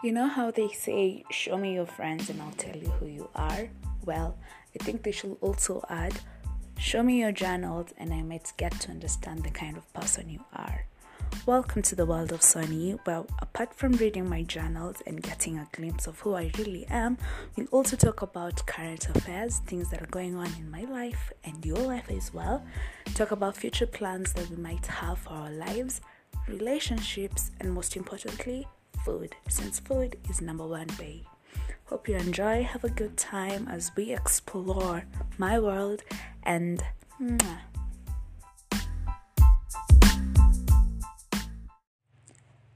You know how they say, show me your friends and I'll tell you who you are? Well, I think they should also add, show me your journals and I might get to understand the kind of person you are. Welcome to the world of Sonny, where apart from reading my journals and getting a glimpse of who I really am, we'll also talk about current affairs, things that are going on in my life and your life as well, talk about future plans that we might have for our lives, relationships, and most importantly, food, since food is number one way. Hope you enjoy, have a good time as we explore my world, and mwah.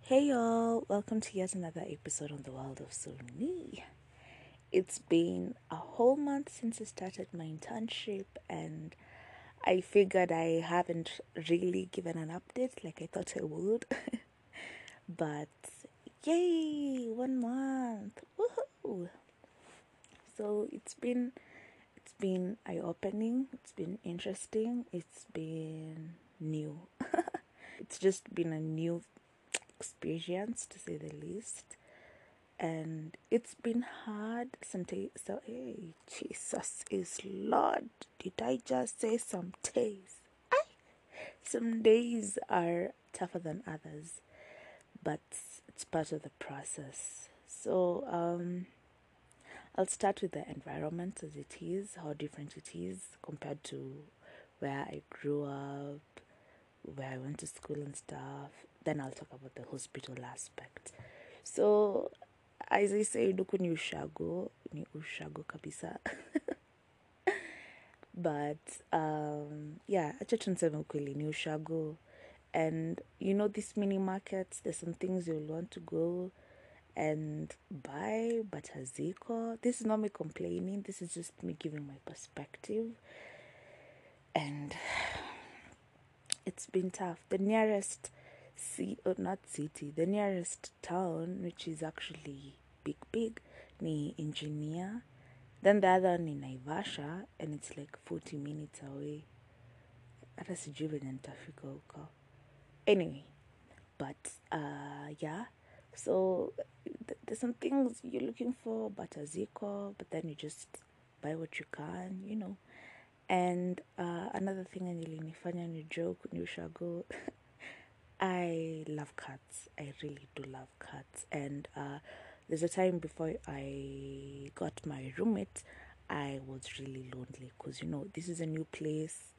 Hey y'all, welcome to yet another episode on the world of Sony. It's been a whole month since I started my internship, and I figured I haven't really given an update like I thought I would. but yay, one month! Woohoo! So it's been it's been eye opening, it's been interesting, it's been new. it's just been a new experience to say the least. And it's been hard some days. So, hey, Jesus is Lord. Did I just say some days? Aye. Some days are tougher than others, but it's part of the process. So, um, I'll start with the environment as it is, how different it is compared to where I grew up, where I went to school and stuff. Then I'll talk about the hospital aspect. So, as I say, huku ni ushago, ni ushago kabisa. but um, yeah, acha tu niseme ukweli ni ushago. And you know these mini markets, there's some things you'll want to go and buy, but haziko. This is not me complaining. This is just me giving my perspective. And it's been tough. The nearest city, or oh, not city, the nearest town, which is actually big, big, ni Engineer. Then the other one ni Naivasha, and it's like 40 minutes away. Hata sijui venye nitafika huko. Oh, Anyway, but uh, yeah. So th- there's some things you're looking for, but haziko, but then you just buy what you can, you know. And uh, another thing yenye ilinifanya ni joke ni ushago. I love cats. I really do love cats. And uh, there's a time before I got my roommate, I was really lonely because, you know, this is a new place.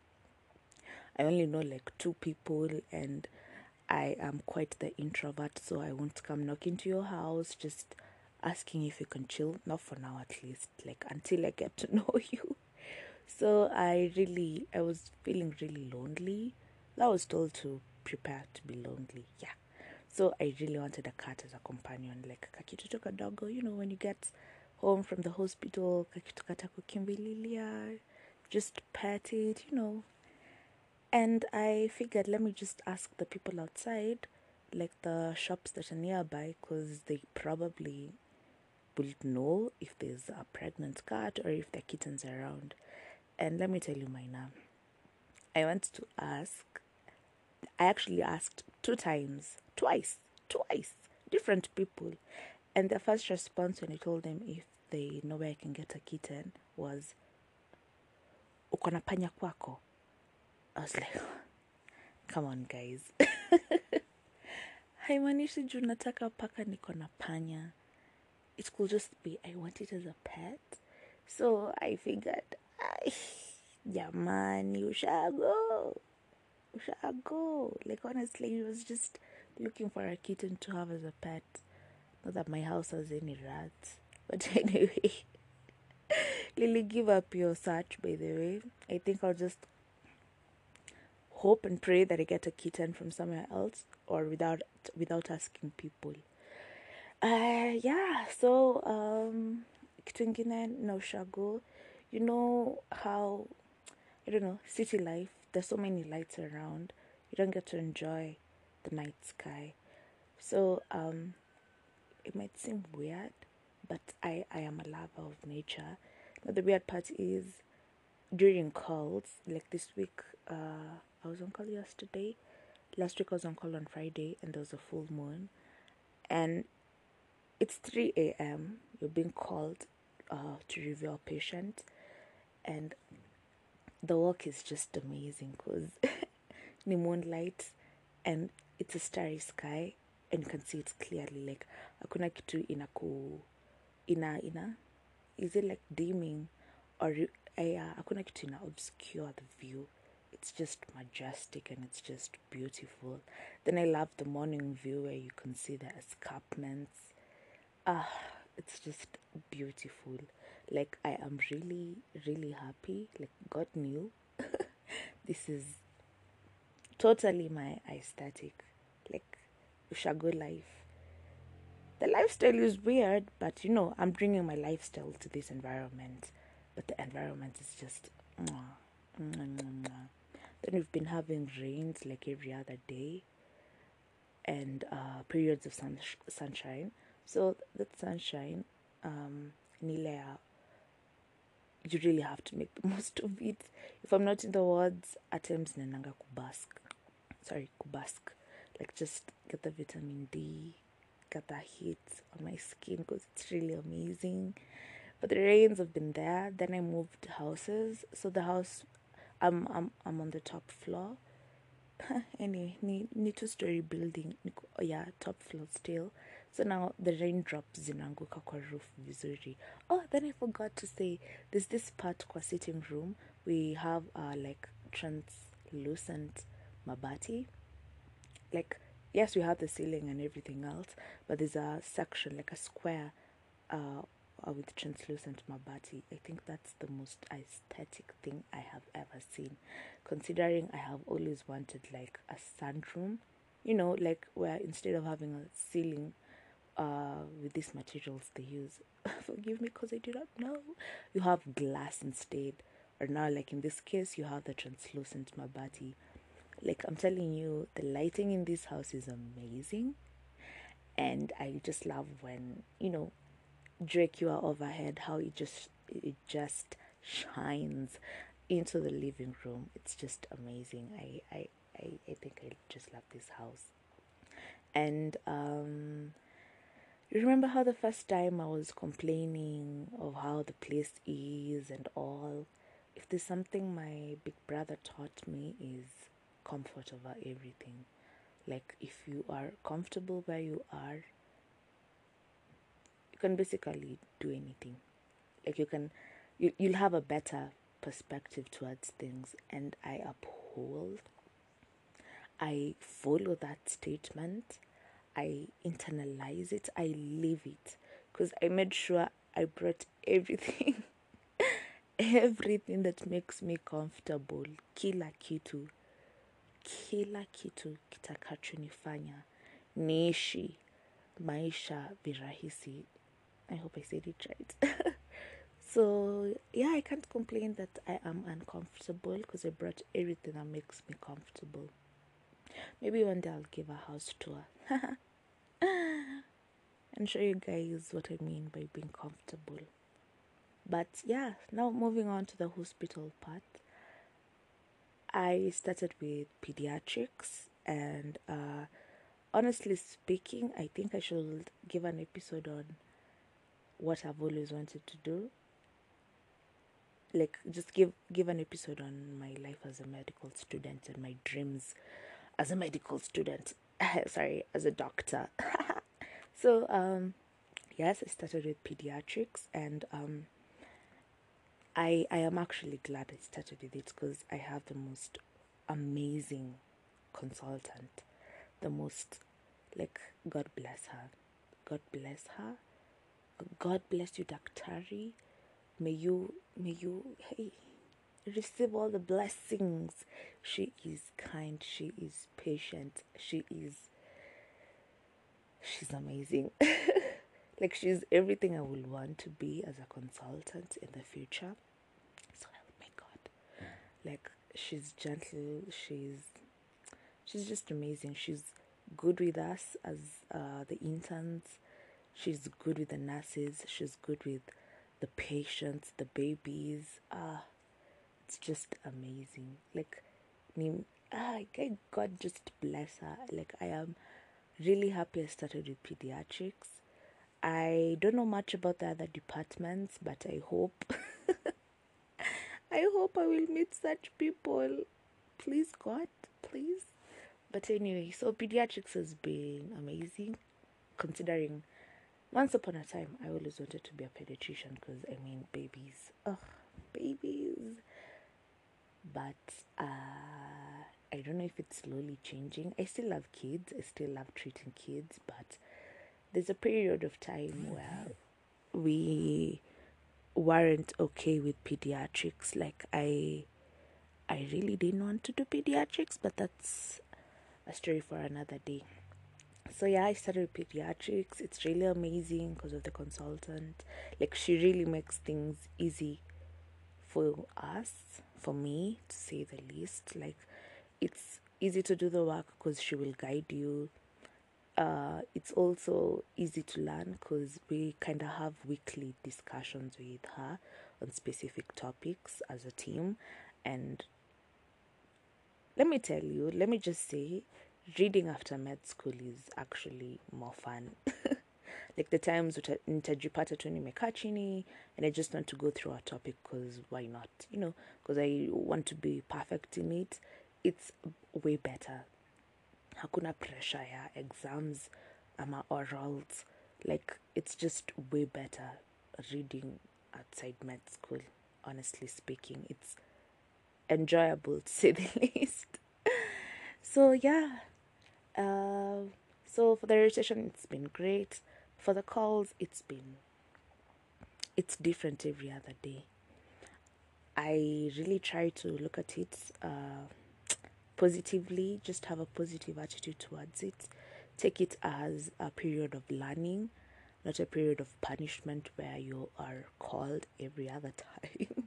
I only know like two people, and I am quite the introvert, so I won't come knocking to your house just asking if you can chill. Not for now, at least, like until I get to know you. So I really, I was feeling really lonely. I was told to prepare to be lonely. Yeah. So I really wanted a cat as a companion, like kakitoto kadogo. You know, when you get home from the hospital, kakitoto kata kukimbililia, just pet it. You know. And I figured, let me just ask the people outside, like the shops that are nearby, because they probably will know if there's a pregnant cat or if there are kittens around. And let me tell you my name. I went to ask. I actually asked two times, twice, twice, different people. And the first response when I told them if they know where I can get a kitten was, uko na panya kwako? I was like, come on guys. Haimaanishi juu nataka paka niko na panya. It could just be I want it as a pet. So I figured, ay, jamani, ushago, ushago. Like honestly, I was just looking for a kitten to have as a pet. Not that my house has any rats. But anyway, Lily, give up your search, by the way. I think I'll just hope and pray that I get a kitten from somewhere else or without without asking people. Uh, yeah, so um, kitu ingine na you know how I don't know city life. There's so many lights around. You don't get to enjoy the night sky. So um, it might seem weird, but I I am a lover of nature. Now the weird part is during calls like this week. Uh, I was on call yesterday. Last week I was on call on Friday, and there was a full moon, and it's 3 a.m. You're being called uh, to review a patient, and the work is just amazing because the moonlight and it's a starry sky and you can see it clearly. Like hakuna kitu inaku ina ina is it like dimming or yeah hakuna kitu ina obscure the view it's just majestic and it's just beautiful. Then i love the morning view where you can see the escarpments. Ah it's just beautiful. Like i am really really happy. Like god knew. This is totally my aesthetic like ushago life. The lifestyle is weird but you know i'm bringing my lifestyle to this environment. But the environment is just mwah, mwah, mwah. Then we've been having rains like every other day and uh, periods of sun- sunshine. So that sunshine um, nilea you really have to make the most of it. If i'm not in the wards at times nenanga kubask. Sorry kubask. Like just get the vitamin d get that heat on my skin because it's really amazing. But the rains have been there. Then i moved houses. So the house i'm i'm, I'm on the top floor. Anyway ni, ni two story building oh yeah top floor still. So now the raindrops zinaanguka kwa roof vizuri. Oh then i forgot to say there's this part kwa sitting room. We have uh, like translucent mabati. Like yes we have the ceiling and everything else but there's a section like a square uh, uh, with translucent mabati i think that's the most aesthetic thing i have ever seen. Considering i have always wanted like a sunroom you know like where instead of having a ceiling uh, with these materials they use. Forgive me because i do not know. You have glass instead. Or now like in this case you have the translucent mabati like i'm telling you the lighting in this house is amazing. And i just love when you know drake you are overhead how it just it just shines into the living room it's just amazing i i i, I think i just love this house and um you remember how the first time I was complaining of how the place is and all? If there's something my big brother taught me is comfort over everything. Like if you are comfortable where you are, can basically do anything. Like you can you you'll have a better perspective towards things and I uphold I follow that statement. I internalize it. I live it. Because I made sure I brought everything, everything that makes me comfortable. Kila kitu. Kila kitu kitakachonifanya. Niishi. Maisha virahisi. I hope I said it right. so, yeah, I can't complain that I am uncomfortable because I brought everything that makes me comfortable. Maybe one day I'll give a house tour and show you guys what I mean by being comfortable. But yeah, now moving on to the hospital part. I started with pediatrics, and uh, honestly speaking, I think I should give an episode on what I've always wanted to do. Like, just give give an episode on my life as a medical student and my dreams as a medical student. Sorry, as a doctor. so, um, yes, I started with pediatrics, and um, I I am actually glad I started with it because I have the most amazing consultant, the most like God bless her, God bless her, God bless you, Daktari. May you may you hey receive all the blessings. She is kind, she is patient, she is she's amazing. like she's everything I would want to be as a consultant in the future. So help me God. Like she's gentle, she's she's just amazing. She's good with us as uh, the interns. She's good with the nurses. She's good with the patients, the babies. Ah, it's just amazing. Like, ah, God just bless her. Like, I am really happy I started with pediatrics. I don't know much about the other departments, but I hope. I hope I will meet such people. Please, God, please. But anyway, so pediatrics has been amazing considering once upon a time I always wanted to be a pediatrician because I mean, babies. Oh, babies. But uh, I don't know if it's slowly changing. I still love kids, I still love treating kids, but there's a period of time where we weren't okay with pediatrics. Like I I really didn't want to do pediatrics, but that's a story for another day. So yeah, I started pediatrics. It's really amazing because of the consultant. Like she really makes things easy for us, for me to say the least. Like it's easy to do the work because she will guide you uh, it's also easy to learn because we kind of have weekly discussions with her on specific topics as a team. And let me tell you, let me just say, reading after med school is actually more fun. like the times nitajipata tu nimekaa chini and I just want to go through a topic because why not? You know, because I want to be perfect in it. It's way better hakuna pressure ya exams ama orals like it's just way better reading outside med school honestly speaking it's enjoyable to say the least so yeah uh, so for the registration it's been great for the calls it's been it's different every other day i really try to look at it uh, positively, just have a positive attitude towards it. Take it as a period of learning, not a period of punishment where you are called every other time.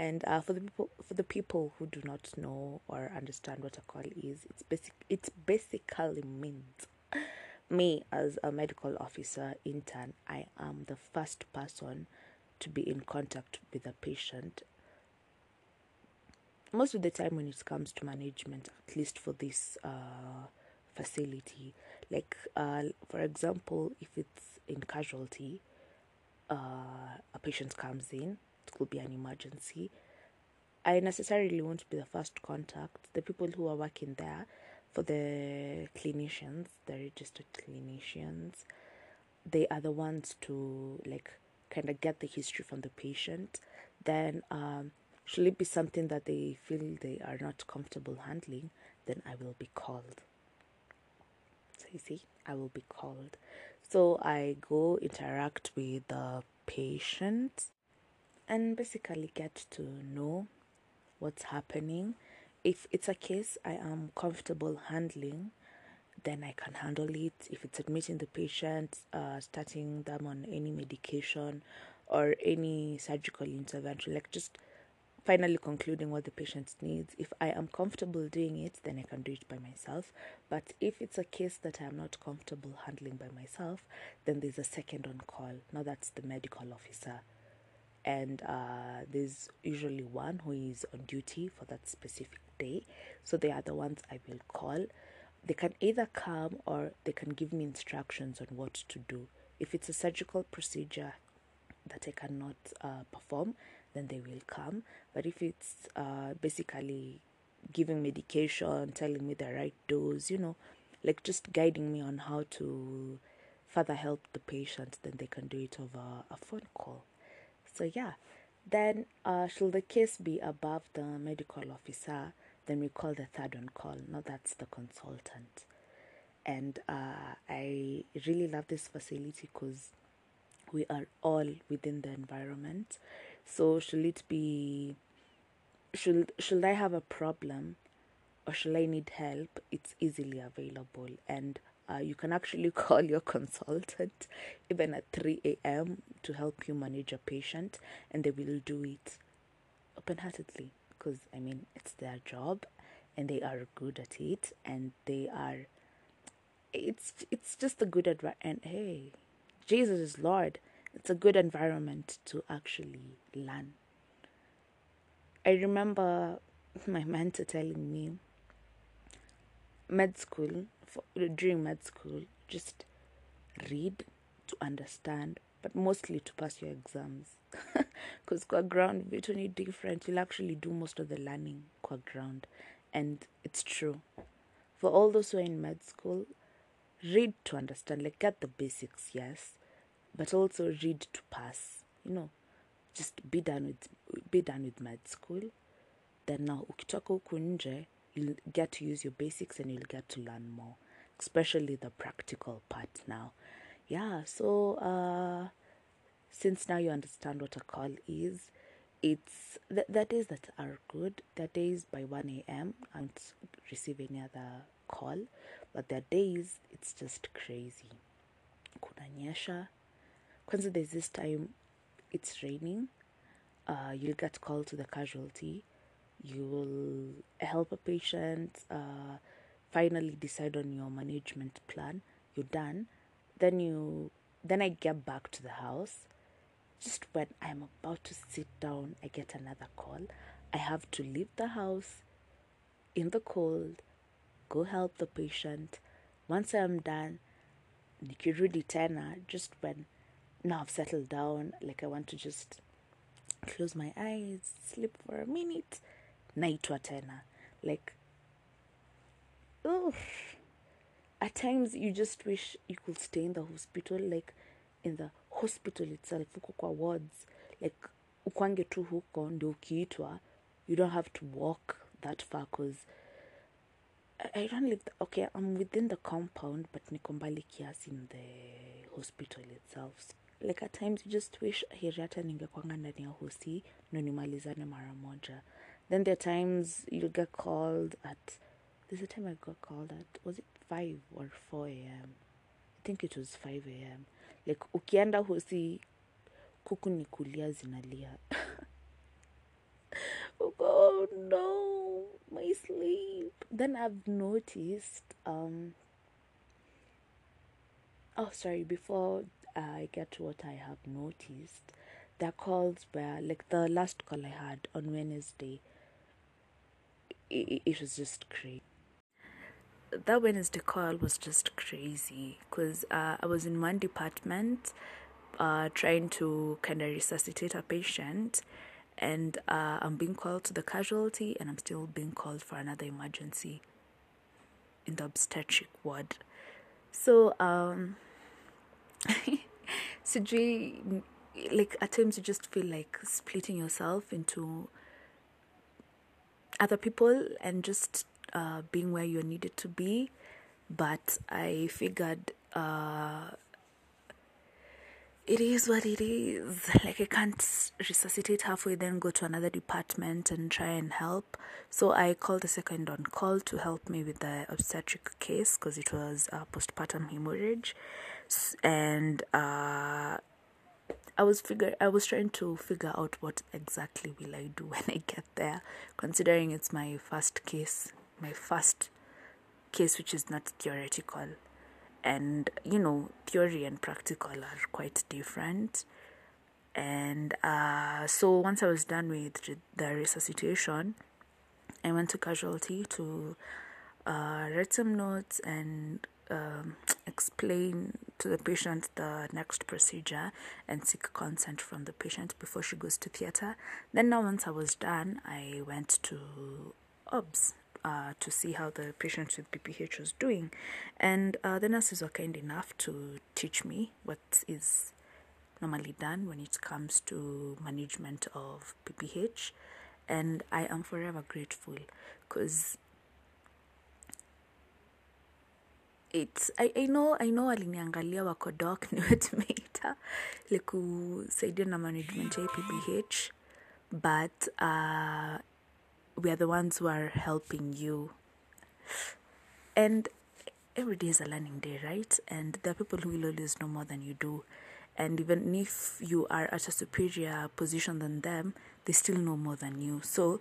And uh, for the people for the people who do not know or understand what a call is, it's basic it basically means me as a medical officer intern, I am the first person to be in contact with a patient. Most of the time when it comes to management at least for this uh, facility like uh, for example if it's in casualty uh, a patient comes in could be an emergency i necessarily won't be the first contact the people who are working there for the clinicians the registered clinicians they are the ones to like kind of get the history from the patient then um, should it be something that they feel they are not comfortable handling, then I will be called. So you see, I will be called. So I go interact with the patient and basically get to know what's happening. If it's a case I am comfortable handling, then I can handle it. If it's admitting the patient, uh, starting them on any medication or any surgical intervention, like just finally concluding what the patient needs. If I am comfortable doing it, then I can do it by myself. But if it's a case that I am not comfortable handling by myself, then there's a second on call. Now that's the medical officer. And uh, there's usually one who is on duty for that specific day. So they are the ones I will call. They can either come or they can give me instructions on what to do. If it's a surgical procedure that I cannot uh, perform, then they will come. But if it's uh, basically giving medication, telling me the right dose, you know, like just guiding me on how to further help the patient, then they can do it over a phone call. So, yeah. Then, uh, should the case be above the medical officer, then we call the third on call. Now, that's the consultant. And uh, I really love this facility because we are all within the environment. So should it be should should I have a problem or should I need help? It's easily available and uh, you can actually call your consultant even at 3 a.m. to help you manage a patient, and they will do it open heartedly because I mean, it's their job and they are good at it, and they are. It's it's just a good advice. And hey, Jesus is Lord it's a good environment to actually learn. I remember my mentor telling me med school for, during med school just read to understand, but mostly to pass your exams. Because qua ground, ni different. You'll actually do most of the learning qua ground. And it's true. For all those who are in med school, read to understand. Like, get the basics, yes. But also read to pass. You know, just be done with, be done with med school. Then now, ukitoka huku nje, you'll get to use your basics and you'll get to learn more. Especially the practical part now. Yeah, so uh since now you understand what a call is, it's th- the days that are good. Are days by 1 a.m. I don't receive any other call, but there are days it's just crazy. Kunanyesha. Kwanza there's this time it's raining. Uh, you'll get called to the casualty. You'll help a patient. Uh, finally decide on your management plan. You're done. Then you then I get back to the house just when I'm about to sit down, I get another call. I have to leave the house in the cold, go help the patient. Once I'm done, nikirudi tena, just when now I've settled down, like I want to just close my eyes, sleep for a minute, naitwa tena. Like, oof. At times you just wish you could stay in the hospital, like in the hospital itself huko kwa wards like ukwange tu huko ndio ukiitwa you don't have to walk that far cause I, don't live the, okay I'm within the compound but niko mbali kiasi in the hospital itself like at times you just wish heri hata ningekwanga ndani ya hosi ndo nimalizane mara moja then there are times you'll get called at there's a time I got called at was it 5 or 4 a.m. I think it was 5 a.m. like ukienda hosi kuku ni zinalia oh no my sleep then i've noticed um oh sorry before i get to what i have noticed calls were like the last call i had on wednesday it, it was just crazy that Wednesday call was just crazy because uh, I was in one department uh, trying to kind of resuscitate a patient, and uh, I'm being called to the casualty, and I'm still being called for another emergency in the obstetric ward. So, um, sijui, like at times you just feel like splitting yourself into other people and just uh, being where you're needed to be. But I figured uh, it is what it is. Like I can't resuscitate halfway, then go to another department and try and help. So I called the second on call to help me with the obstetric case because it was a postpartum hemorrhage, and uh, I was figure I was trying to figure out what exactly will I do when I get there, considering it's my first case, my first case which is not theoretical. And you know theory and practical are quite different. And uh, so once i was done with the resuscitation i went to casualty to uh, write some notes and um, explain to the patient the next procedure and seek consent from the patient before she goes to theater then now once i was done i went to obs uh, to see how the patient with PPH was doing. And uh, the nurses were kind enough to teach me what is normally done when it comes to management of PPH. And I am forever grateful because it's I, I know I know waliniangalia wako doc niwe tumeita like kusaidia na management ya PPH but uh, we are the ones who are helping you. And every day is a learning day, right? And there are people who will always know more than you do. And even if you are at a superior position than them, they still know more than you. So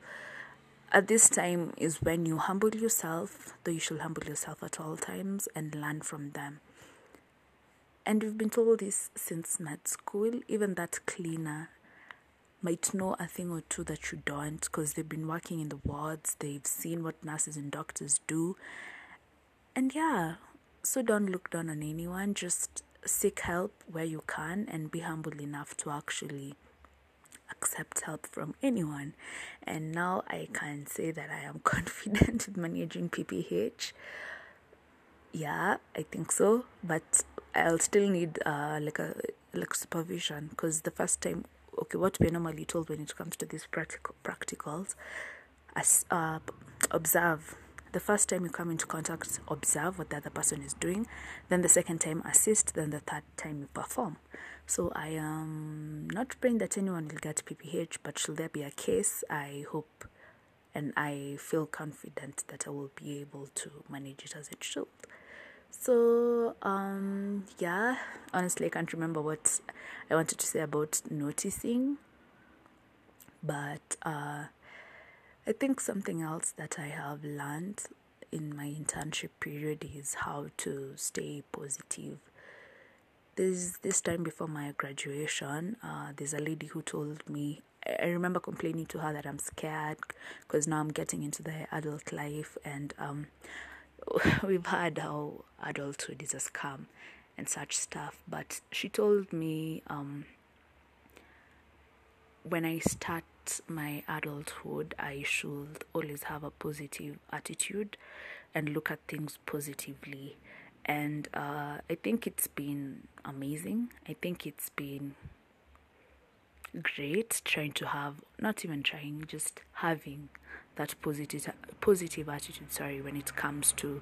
at this time is when you humble yourself, though you should humble yourself at all times and learn from them. And we've been told this since med school, even that cleaner might know a thing or two that you don't because they've been working in the wards, they've seen what nurses and doctors do. And yeah, so don't look down on anyone, just seek help where you can and be humble enough to actually accept help from anyone. And now I can say that I am confident with managing PPH. Yeah, I think so, but I'll still need uh, like a like supervision because the first time, okay, what we're normally told when it comes to these practical practicals, as uh, observe the first time you come into contact, observe what the other person is doing. Then the second time, assist. Then the third time, you perform. So I am not praying that anyone will get PPH, but should there be a case, I hope and I feel confident that I will be able to manage it as it should. So, um, yeah, honestly, I can't remember what I wanted to say about noticing, but uh, I think something else that I have learned in my internship period is how to stay positive. This this time before my graduation, uh, there's a lady who told me. I remember complaining to her that I'm scared because now I'm getting into the adult life, and um, we've heard how adulthood is a scam and such stuff. But she told me um, when I start my adulthood, I should always have a positive attitude and look at things positively. And uh, I think it's been amazing. I think it's been great trying to have, not even trying, just having that positive positive attitude. Sorry, when it comes to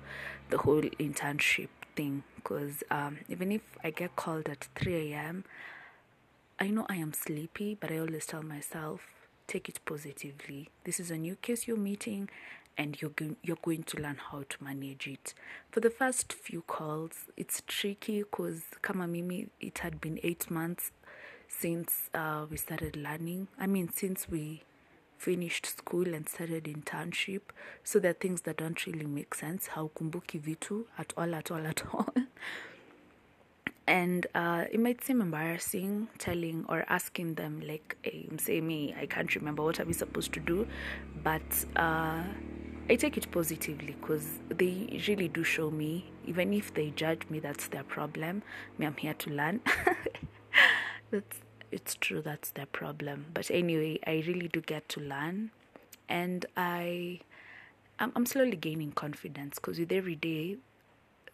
the whole internship thing, because um, even if I get called at three a.m. I know I am sleepy, but I always tell myself, take it positively. This is a new case you're meeting, and you're go- you're going to learn how to manage it. For the first few calls, it's tricky because kama mimi, it had been eight months since uh, we started learning. I mean, since we finished school and started internship, so there are things that don't really make sense. How kumbuki vitu at all, at all, at all and uh, it might seem embarrassing telling or asking them like hey, say me i can't remember what i'm supposed to do but uh, i take it positively because they really do show me. Even if they judge me that's their problem. Me i'm here to learn. That's it's true that's their problem. But anyway i really do get to learn. And i i'm, I'm slowly gaining confidence because with every day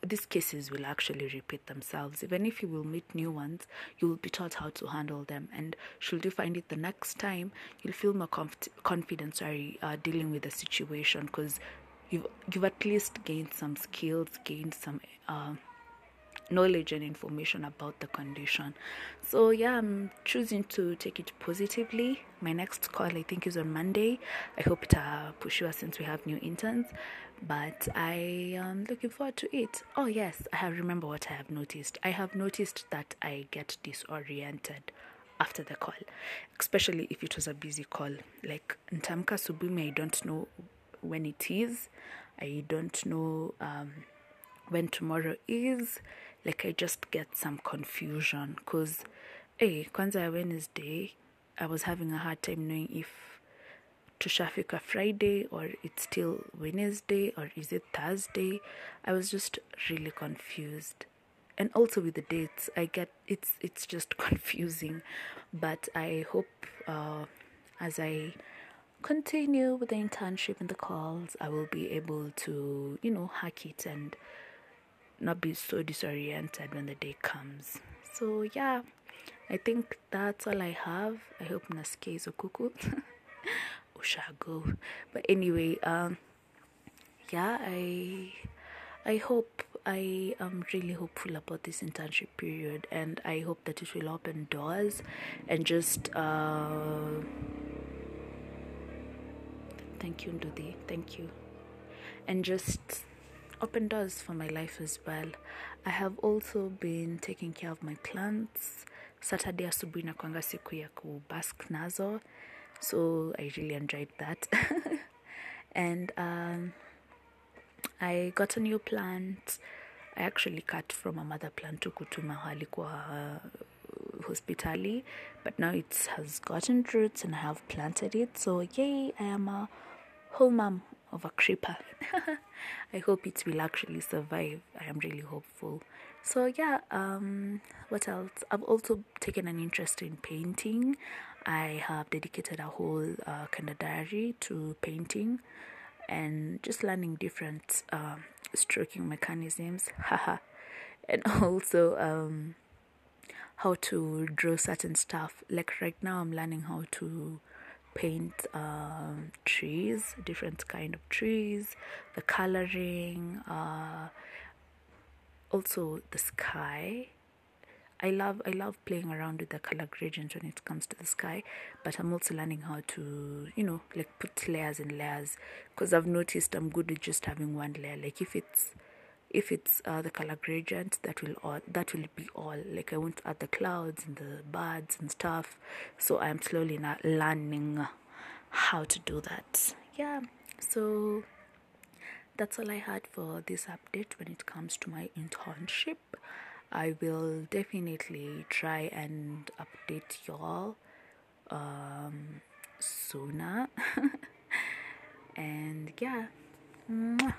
these cases will actually repeat themselves. Even if you will meet new ones, you will be taught how to handle them. And should you find it the next time, you'll feel more conf- confident, sorry, uh, dealing with the situation because you've you've at least gained some skills, gained some. Uh, knowledge and information about the condition. So, yeah, I'm choosing to take it positively. My next call, I think, is on Monday. I hope to uh, push you since we have new interns but I am looking forward to it. Oh, yes, I remember what I have noticed. I have noticed that I get disoriented after the call, especially if it was a busy call. Like Ntamka Subumi, I don't know when it is, I don't know um, when tomorrow is. Like, I just get some confusion because, hey, Kwanza Wednesday, I was having a hard time knowing if tushafika friday or it's still wednesday or is it thursday. I was just really confused. And also with the dates i get it's it's just confusing. But i hope uh, as i continue with the internship and the calls i will be able to you know hack it and not be so disoriented when the day comes so yeah i think that's all i have i hope naske is okuku Ushago. But anyway, um, yeah, I I hope I am really hopeful about this internship period, and I hope that it will open doors and just. Uh, thank you, Ndudi. Thank you, and just open doors for my life as well. I have also been taking care of my plants. Saturday asubuhi nakwanga siku ya kubask nazo so I really enjoyed that. and um, I got a new plant. I actually cut from a mother plant to kutuma halikuwa uh, hospitali, but now it has gotten roots and I have planted it. So yay! I am a whole mom of a creeper. I hope it will actually survive. I am really hopeful. so yeah um what else i've also taken an interest in painting i have dedicated a whole uh, kind of diary to painting and just learning different uh, stroking mechanisms haha and also um how to draw certain stuff like right now i'm learning how to paint um, trees different kind of trees the coloring uh, also the sky I love I love playing around with the color gradients when it comes to the sky, but I'm also learning how to you know like put layers and layers because I've noticed I'm good with just having one layer. Like if it's if it's uh, the color gradient that will all that will be all like I want to add the clouds and the birds and stuff. So I'm slowly now learning how to do that. Yeah, so that's all I had for this update when it comes to my internship. I will definitely try and update y'all um, sooner. and yeah. Mwah.